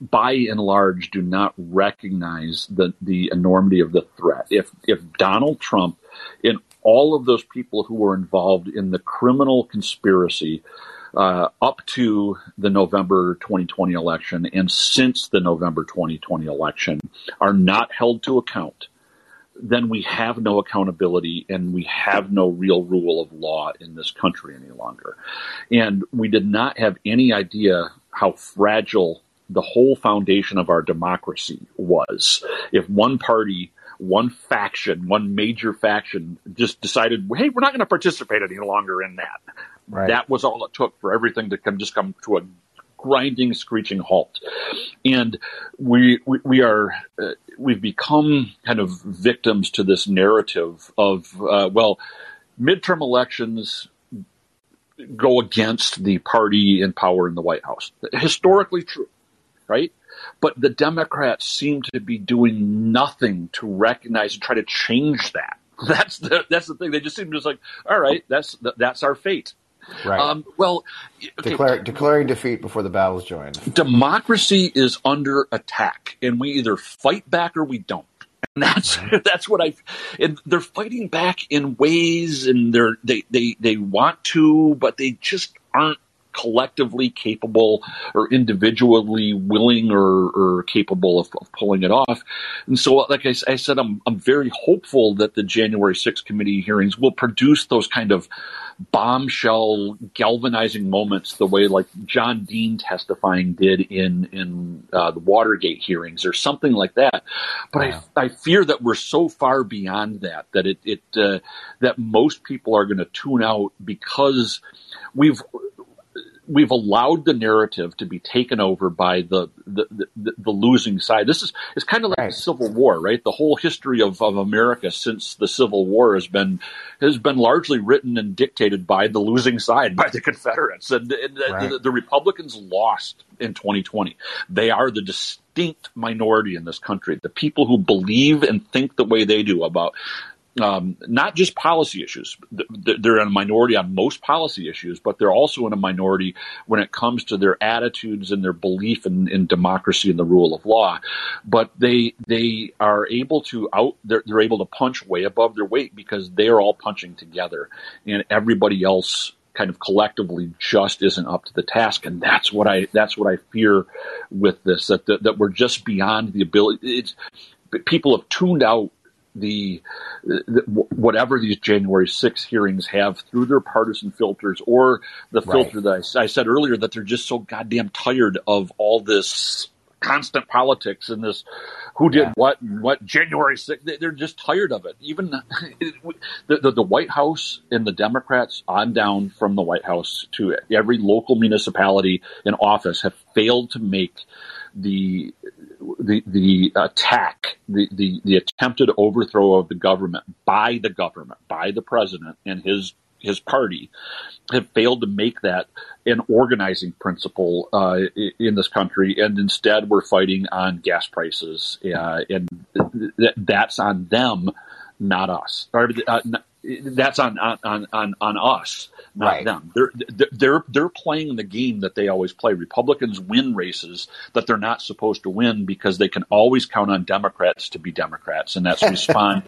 by and large, do not recognize the, the enormity of the threat. If, if Donald Trump and all of those people who were involved in the criminal conspiracy uh, up to the November 2020 election and since the November 2020 election are not held to account, then we have no accountability and we have no real rule of law in this country any longer. And we did not have any idea how fragile the whole foundation of our democracy was. If one party, one faction, one major faction just decided, hey, we're not going to participate any longer in that. Right. That was all it took for everything to come, just come to a grinding, screeching halt. And we, we, we are, uh, we've become kind of victims to this narrative of, uh, well, midterm elections go against the party in power in the White House. Historically true right? But the Democrats seem to be doing nothing to recognize and try to change that. That's the that's the thing. They just seem just like, all right, that's that's our fate. Right. Um, well, okay. Declare, declaring defeat before the battle's joined. Democracy is under attack, and we either fight back or we don't. And that's that's what I. And they're fighting back in ways, and they're they they they want to, but they just aren't collectively capable or individually willing or, or capable of, of, pulling it off. And so, like I, I, said, I'm, I'm very hopeful that the January 6th committee hearings will produce those kind of bombshell galvanizing moments the way like John Dean testifying did in in uh, the Watergate hearings or something like that. But wow. I, I fear that we're so far beyond that that it, it uh, that most people are going to tune out because we've we've allowed the narrative to be taken over by the the, the, the losing side. This is it's kind of like right. the Civil War, right? The whole history of, of America since the Civil War has been has been largely written and dictated by the losing side, by the Confederates, and, and right. the, the Republicans lost in 2020. They are the distinct minority in this country. The people who believe and think the way they do about um, not just policy issues. They're in a minority on most policy issues, but they're also in a minority when it comes to their attitudes and their belief in, in democracy and the rule of law. But they they are able to out they're, they're able to punch way above their weight because they are all punching together, and everybody else kind of collectively just isn't up to the task and that's what i that's what i fear with this that that, that we're just beyond the ability it's people have tuned out the, the, whatever these January 6 hearings have through their partisan filters or the right. filter that I, I, said earlier that they're just so goddamn tired of all this constant politics and this who did yeah. what what January 6th they're just tired of it even the, the, the White House and the Democrats on down from the White House to every local municipality in office have failed to make the the the attack, the, the the attempted overthrow of the government by the government, by the president and his his party, have failed to make that an organizing principle uh, in this country, and instead we're fighting on gas prices, uh, and th- that's on them, not us. Or, uh, that's on on on on us, not right. them. They're they're they're playing the game that they always play. Republicans win races that they're not supposed to win because they can always count on Democrats to be Democrats, and that's respond.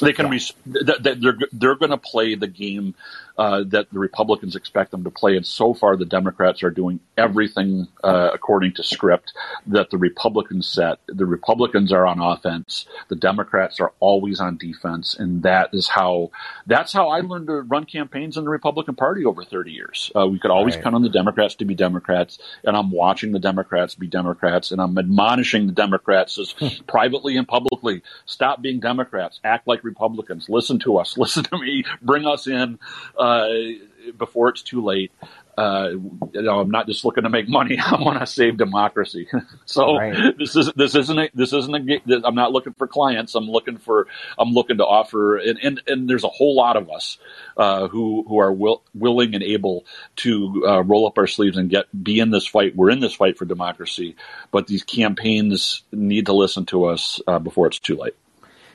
they can yeah. they're they're going to play the game uh, that the Republicans expect them to play. And so far, the Democrats are doing everything uh, according to script that the Republicans set. The Republicans are on offense. The Democrats are always on defense, and that is how that's how I learned to run campaigns in the Republican Party over 30 years. Uh, we could always right. count on the Democrats to be Democrats, and I'm watching the Democrats be Democrats, and I'm admonishing the Democrats as privately and publicly stop being Democrats, act like Republicans, listen to us, listen to me, bring us in. Uh, uh, before it's too late. Uh, you know, I'm not just looking to make money. I want to save democracy. so right. this is this isn't a, this isn't a. I'm not looking for clients. I'm looking for. I'm looking to offer. And and, and there's a whole lot of us uh, who who are will, willing and able to uh, roll up our sleeves and get be in this fight. We're in this fight for democracy. But these campaigns need to listen to us uh, before it's too late.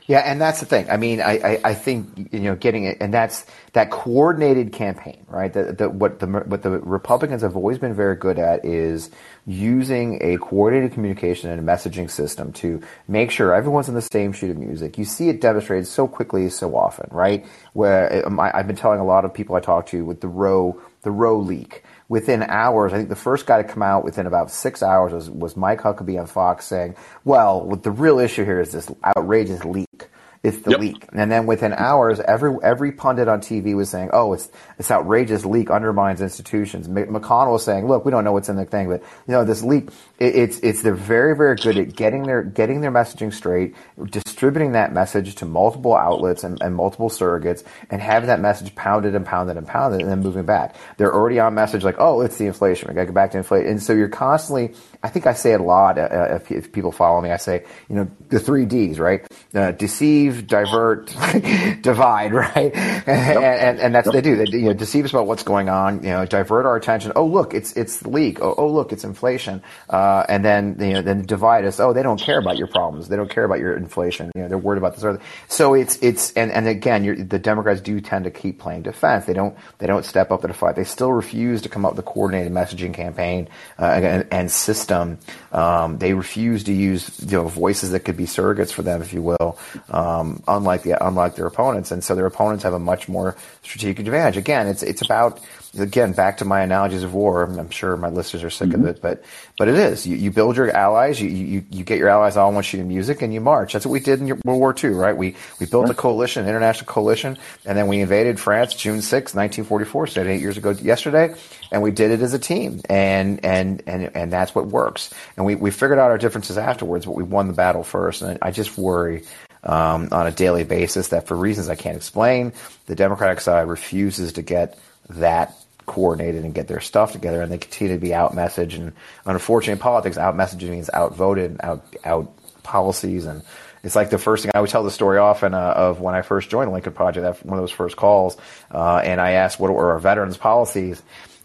Yeah, and that's the thing. I mean, I, I, I, think you know getting it, and that's that coordinated campaign, right? That, that what the what the Republicans have always been very good at is using a coordinated communication and messaging system to make sure everyone's in the same sheet of music. You see it demonstrated so quickly, so often, right? Where um, I've been telling a lot of people I talk to with the row the Roe leak within hours, I think the first guy to come out within about six hours was, was Mike Huckabee on Fox saying, well, what the real issue here is this outrageous leak. It's the yep. leak. And then within hours, every every pundit on TV was saying, "Oh, it's this outrageous leak undermines institutions." McConnell was saying, "Look, we don't know what's in the thing, but you know this leak. It, it's it's they're very very good at getting their getting their messaging straight, distributing that message to multiple outlets and, and multiple surrogates, and having that message pounded and pounded and pounded, and then moving back. They're already on message like, "Oh, it's the inflation. We got to go back to inflation." And so you're constantly. I think I say it a lot uh, uh if, if, people follow me. I say, you know, the three Ds, right? Uh, deceive divert, divide, right? And, yep. and, and, that's yep. what they do. They you know, deceive us about what's going on. You know, divert our attention. Oh, look, it's it's the leak. Oh, oh look, it's inflation. Uh, and then you know, then divide us. Oh, they don't care about your problems. They don't care about your inflation. You know, they're worried about this. Other. So it's it's and and again, the Democrats do tend to keep playing defense. They don't they don't step up to the fight. They still refuse to come up with a coordinated messaging campaign uh, and, and, system. Um, they refuse to use you know voices that could be surrogates for them, if you will. Um, unlike the unlike their opponents, and so their opponents have a much more strategic advantage. Again, it's it's about again back to my analogies of war. I'm sure my listeners are sick mm-hmm. of it, but but it is. You, you build your allies. You, you you get your allies all one sheet of music, and you march. That's what we did in World War II, right? We we built a coalition, an international coalition, and then we invaded France June 6, 1944, so eight years ago yesterday, and we did it as a team, and and and and that's what works. And we we figured out our differences afterwards, but we won the battle first. And I just worry um, on a daily basis that for reasons I can't explain, the Democratic side refuses to get that coordinated and get their stuff together, and they continue to be out messaged. And unfortunately, in politics, out messaging means outvoted, out out policies, and it's like the first thing I would tell the story often uh, of when I first joined Lincoln Project, that one of those first calls, uh, and I asked what were our veterans' policies,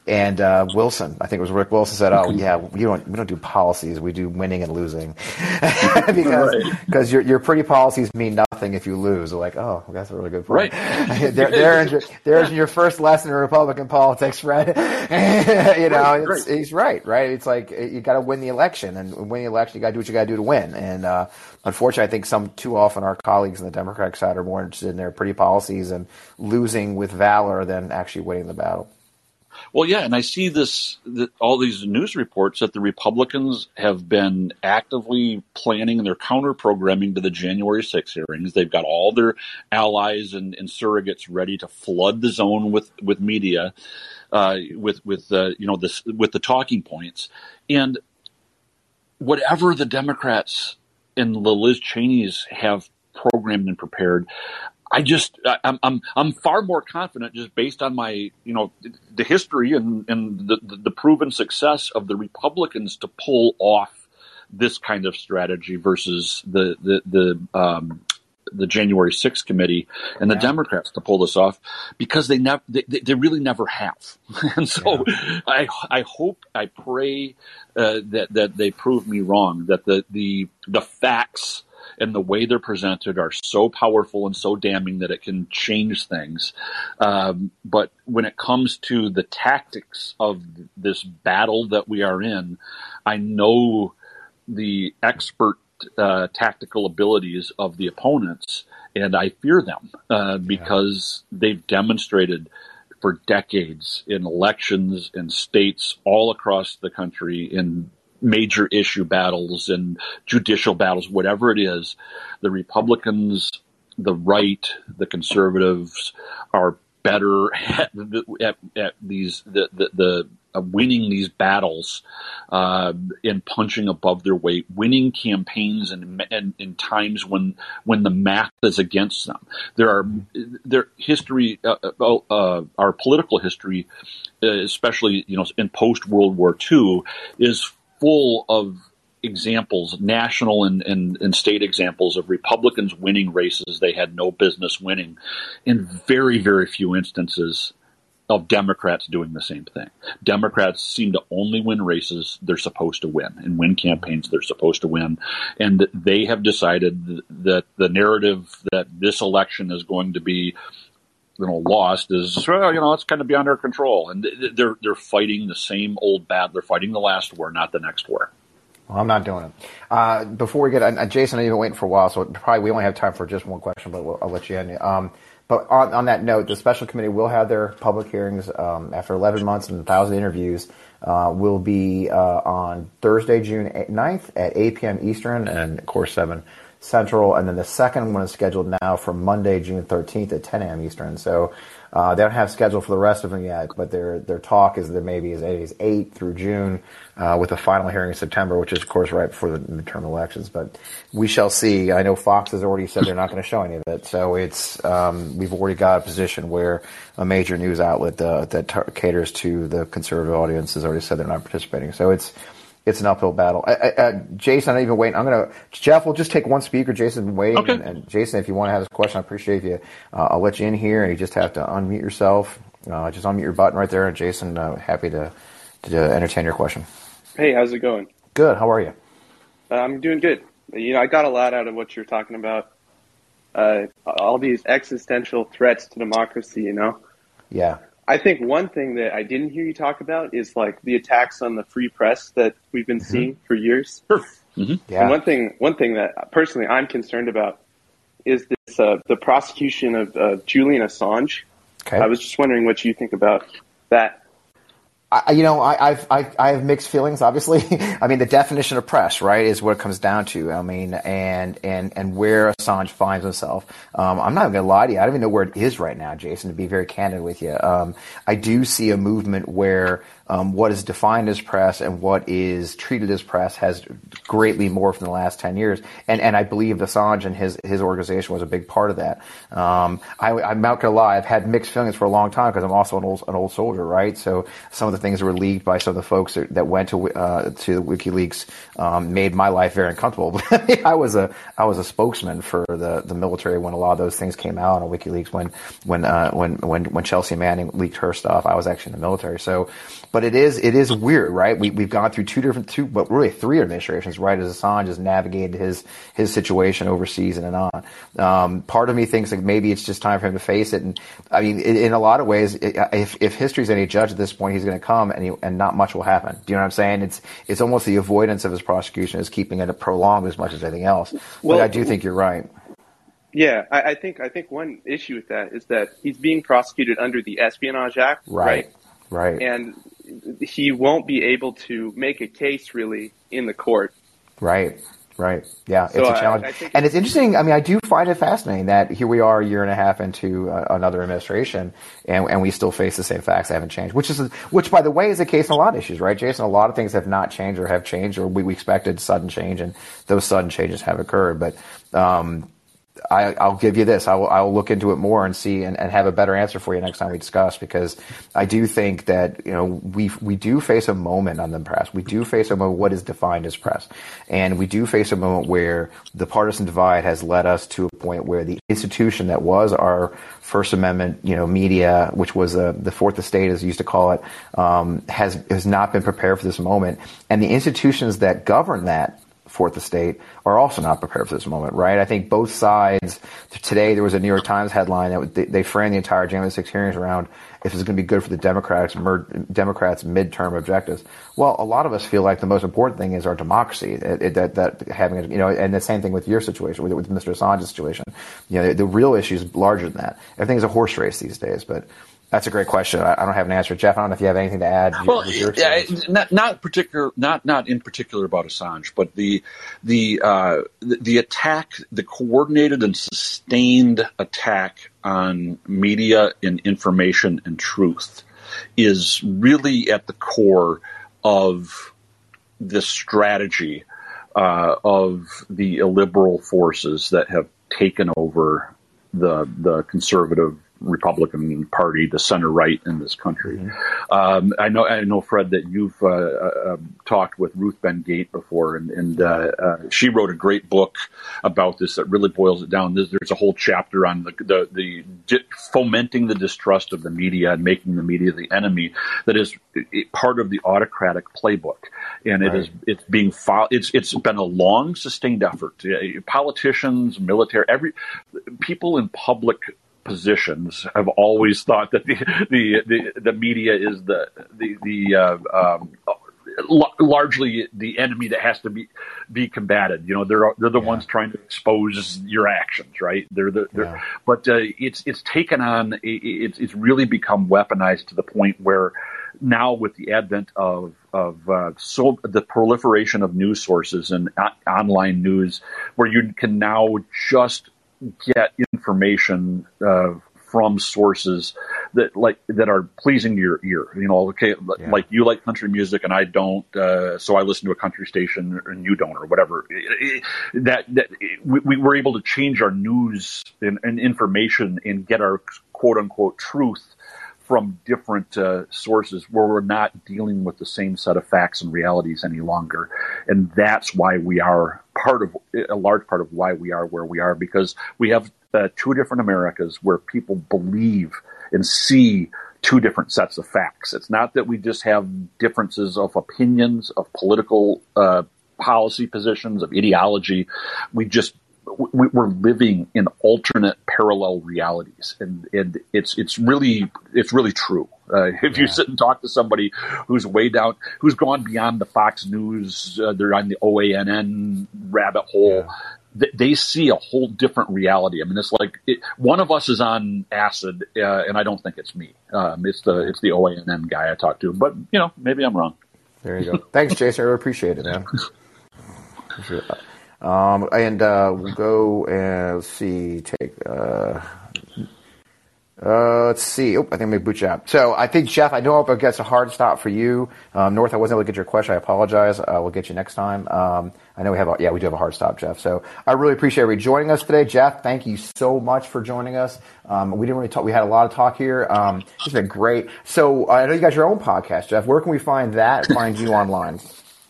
and uh, Wilson, I think it was Rick Wilson said, "Oh yeah, we don't we don't do policies. We do winning and losing because because your your pretty policies mean nothing if you lose." They're like, "Oh, that's a really good point." Right. there, there's, your, there's your first lesson in Republican politics, Fred. you know, right, right. he's right. Right. It's like you got to win the election, and win the election, you got to do what you got to do to win. And uh, unfortunately, I think some too often our colleagues on the Democratic side are more interested in their pretty policies and losing with valor than actually winning the battle. Well, yeah, and I see this all these news reports that the Republicans have been actively planning their counter programming to the January 6 hearings. They've got all their allies and, and surrogates ready to flood the zone with with media, uh, with with uh, you know this with the talking points, and whatever the Democrats and the Liz Cheney's have programmed and prepared. I just I'm I'm I'm far more confident just based on my you know the history and and the the proven success of the Republicans to pull off this kind of strategy versus the the the um, the January 6th committee and the yeah. Democrats to pull this off because they never they, they really never have and so yeah. I I hope I pray uh, that that they prove me wrong that the the the facts and the way they're presented are so powerful and so damning that it can change things. Um, but when it comes to the tactics of this battle that we are in, I know the expert uh, tactical abilities of the opponents, and I fear them uh, because yeah. they've demonstrated for decades in elections in states all across the country in major issue battles and judicial battles, whatever it is, the Republicans, the right, the conservatives are better at, at, at these the the, the uh, winning these battles uh, and punching above their weight, winning campaigns and in times when when the math is against them. There are their history, uh, uh, uh our political history, uh, especially you know in post World War II, is full of examples, national and, and, and, state examples of Republicans winning races they had no business winning. In very, very few instances, of Democrats doing the same thing. Democrats seem to only win races they're supposed to win and win campaigns they're supposed to win. And they have decided that the narrative that this election is going to be you know lost is well, you know it's kind of beyond our control and they're they're fighting the same old battle they're fighting the last war not the next war well, I'm not doing it. Uh, before we get, uh, Jason, I've been waiting for a while, so probably we only have time for just one question, but we'll, I'll let you in. Um, but on, on, that note, the special committee will have their public hearings um, after 11 months and 1,000 interviews. Uh, will be uh, on Thursday, June 9th at 8 p.m. Eastern and, of course, 7 Central. And then the second one is scheduled now for Monday, June 13th at 10 a.m. Eastern. So uh, they don't have schedule for the rest of them yet, but their their talk is that maybe is, is 8 through June uh, with a final hearing in September, which is, of course, right before the midterm elections. But we shall see. I know Fox has already said they're not going to show any of it. So it's um, we've already got a position where a major news outlet uh, that t- caters to the conservative audience has already said they're not participating. So it's it's an uphill battle. Uh, Jason, I'm not even waiting. I'm going to, Jeff, we'll just take one speaker. Jason's been waiting. Okay. And, and, Jason, if you want to have a question, I appreciate you. Uh, I'll let you in here and you just have to unmute yourself. Uh, just unmute your button right there. And Jason, uh, happy to, to entertain your question. Hey, how's it going? Good. How are you? Uh, I'm doing good. You know, I got a lot out of what you're talking about. Uh, all these existential threats to democracy, you know? Yeah. I think one thing that I didn't hear you talk about is like the attacks on the free press that we've been mm-hmm. seeing for years. Mm-hmm. Yeah. And one thing, one thing that personally I'm concerned about is this uh, the prosecution of uh, Julian Assange. Okay. I was just wondering what you think about that. I, you know, I, I've, I, I have mixed feelings. Obviously, I mean, the definition of press, right, is what it comes down to. I mean, and and and where Assange finds himself. Um, I'm not going to lie to you. I don't even know where it is right now, Jason. To be very candid with you, um, I do see a movement where um, what is defined as press and what is treated as press has greatly morphed in the last 10 years. And, and I believe Assange and his, his organization was a big part of that. Um, I, am not going to lie. I've had mixed feelings for a long time because I'm also an old, an old soldier, right? So some of the things that were leaked by some of the folks that, went to, uh, to WikiLeaks, um, made my life very uncomfortable. I was a, I was a spokesman for the, the military when a lot of those things came out on WikiLeaks when, when, uh, when, when, when Chelsea Manning leaked her stuff. I was actually in the military. So, but it is it is weird, right? We we've gone through two different two, but really three administrations, right? As Assange has navigated his his situation overseas and on. Um, part of me thinks that maybe it's just time for him to face it. And I mean, in, in a lot of ways, if if history's any judge at this point, he's going to come and he, and not much will happen. Do you know what I'm saying? It's it's almost the avoidance of his prosecution is keeping it prolonged as much as anything else. Well, but I do think you're right. Yeah, I, I, think I think one issue with that is that he's being prosecuted under the Espionage Act, right? Right. right. And he won't be able to make a case really in the court. Right. Right. Yeah, so it's a challenge, I, I and it's interesting. I mean, I do find it fascinating that here we are, a year and a half into uh, another administration, and, and we still face the same facts that haven't changed. Which is, which by the way, is the case in a lot of issues, right, Jason? A lot of things have not changed or have changed, or we, we expected sudden change, and those sudden changes have occurred. But um, I, will give you this. I will, I will look into it more and see and, and, have a better answer for you next time we discuss because I do think that, you know, we, we do face a moment on the press. We do face a moment what is defined as press. And we do face a moment where the partisan divide has led us to a point where the institution that was our First Amendment, you know, media, which was uh, the fourth estate, as used to call it, um, has, has not been prepared for this moment. And the institutions that govern that fourth estate are also not prepared for this moment, right? I think both sides. Today, there was a New York Times headline that they, they framed the entire January 6 hearings around if it's going to be good for the Democrats, Democrats' midterm objectives. Well, a lot of us feel like the most important thing is our democracy. It, it, that, that having you know, and the same thing with your situation, with, with Mr. Assange's situation. You know, the, the real issue is larger than that. Everything is a horse race these days, but that's a great question. I, don't have an answer, Jeff. I don't know if you have anything to add. Well, yeah, not not particular, not not in particular about Assange, but the the uh, the, the attack, the coordinated and sustained attack on media and information and truth, is really at the core of the strategy uh, of the illiberal forces that have taken over the the conservative Republican Party, the center right in this country. Mm-hmm. Um, I know, I know, Fred, that you've uh, uh, talked with Ruth Ben-Ghiat before, and, and uh, uh, she wrote a great book about this that really boils it down. There's, there's a whole chapter on the, the, the di- fomenting the distrust of the media and making the media the enemy. That is part of the autocratic playbook, and it right. is it's being fo- it's it's been a long sustained effort. Politicians, military, every people in public positions have always thought that the the the, the media is the the the uh, um, largely the enemy that has to be be combated. You know, they're they're the yeah. ones trying to expose your actions, right? They're the they're, yeah. but uh, it's it's taken on it's it's really become weaponized to the point where now with the advent of of uh, so the proliferation of news sources and online news, where you can now just get information uh, from sources that like that are pleasing to your ear. You know, okay, yeah. like you like country music and I don't, uh, so I listen to a country station and you don't, or whatever. That that we, we were able to change our news and, and information and get our quote unquote truth from different uh, sources where we're not dealing with the same set of facts and realities any longer. And that's why we are part of a large part of why we are where we are because we have uh, two different Americas where people believe and see two different sets of facts. It's not that we just have differences of opinions, of political uh, policy positions, of ideology. We just we're living in alternate parallel realities, and, and it's it's really it's really true. Uh, if yeah. you sit and talk to somebody who's way down, who's gone beyond the Fox News, uh, they're on the OANN rabbit hole. They see a whole different reality. I mean, it's like it, one of us is on acid, uh, and I don't think it's me. Um, it's the it's the OANN guy I talked to, but you know, maybe I'm wrong. There you go. Thanks, Jason. I really appreciate it, man. Appreciate. Um, and uh, we'll go and see. Take. Uh, uh, let's see. Oh, I think to boot you out. So I think, Jeff, I know if it gets a hard stop for you. Um, North, I wasn't able to get your question. I apologize. Uh, we'll get you next time. Um, I know we have a, yeah, we do have a hard stop, Jeff. So I really appreciate you joining us today. Jeff, thank you so much for joining us. Um, we didn't really talk, we had a lot of talk here. Um, it's been great. So I know you got your own podcast, Jeff. Where can we find that, find you online?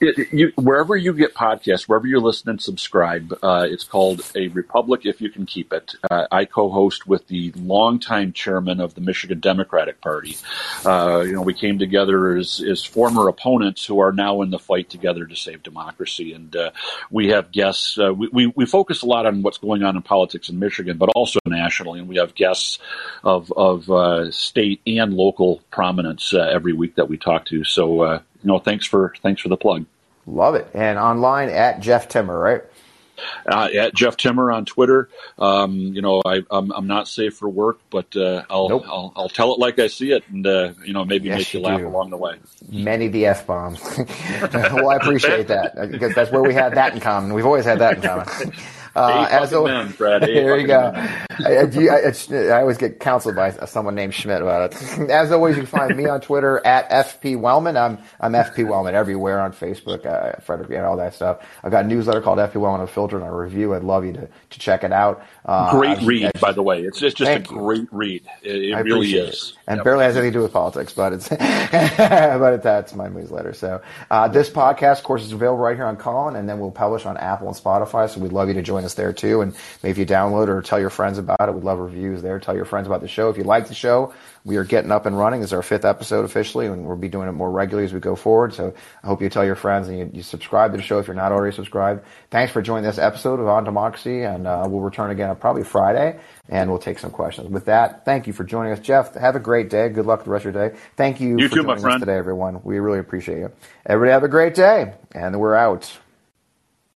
It, you, wherever you get podcasts, wherever you listen and subscribe. Uh, it's called A Republic If You Can Keep It. Uh, I co-host with the longtime chairman of the Michigan Democratic Party. Uh, you know, we came together as, as former opponents who are now in the fight together to save democracy. And uh, we have guests. Uh, we, we, we, focus a lot on what's going on in politics in Michigan, but also nationally. And we have guests of, of uh, state and local prominence every week that we talk to. So you know, thanks for thanks for the plug. Love it. And online at Jeff Timmer, right? Uh, at Jeff Timmer on Twitter. Um, you know, I, am I'm, I'm not safe for work, but uh, I'll, nope. I'll I'll tell it like I see it, and uh, you know, maybe yes, make you, you laugh along the way. Many the f bombs. well, I appreciate that because that's where we have that in common. We've always had that in common. Uh, as always, men, Brad. there you go. I, I, I, always get counseled by someone named Schmidt about it. As always, you can find me on Twitter at FP Wellman. I'm I'm FP Wellman everywhere on Facebook, uh, Frederick, and all that stuff. I've got a newsletter called FP Wellman filter and a review. I'd love you to, to check it out. Uh, great read, by the way. It's, it's just a great you. read. It, it really is. It. And yep. barely has anything to do with politics, but it's but it, that's my newsletter. So uh, this podcast, of course, is available right here on Callin, and then we'll publish on Apple and Spotify. So we'd love you to join us there too. And maybe if you download or tell your friends about it, we'd love reviews there. Tell your friends about the show. If you like the show, we are getting up and running. This is our fifth episode officially, and we'll be doing it more regularly as we go forward. So I hope you tell your friends and you, you subscribe to the show if you're not already subscribed. Thanks for joining this episode of On Democracy, and uh, we'll return again on probably Friday, and we'll take some questions. With that, thank you for joining us, Jeff. Have a great day. Good luck the rest of your day. Thank you, you for too, joining us today, everyone. We really appreciate you. Everybody have a great day, and we're out.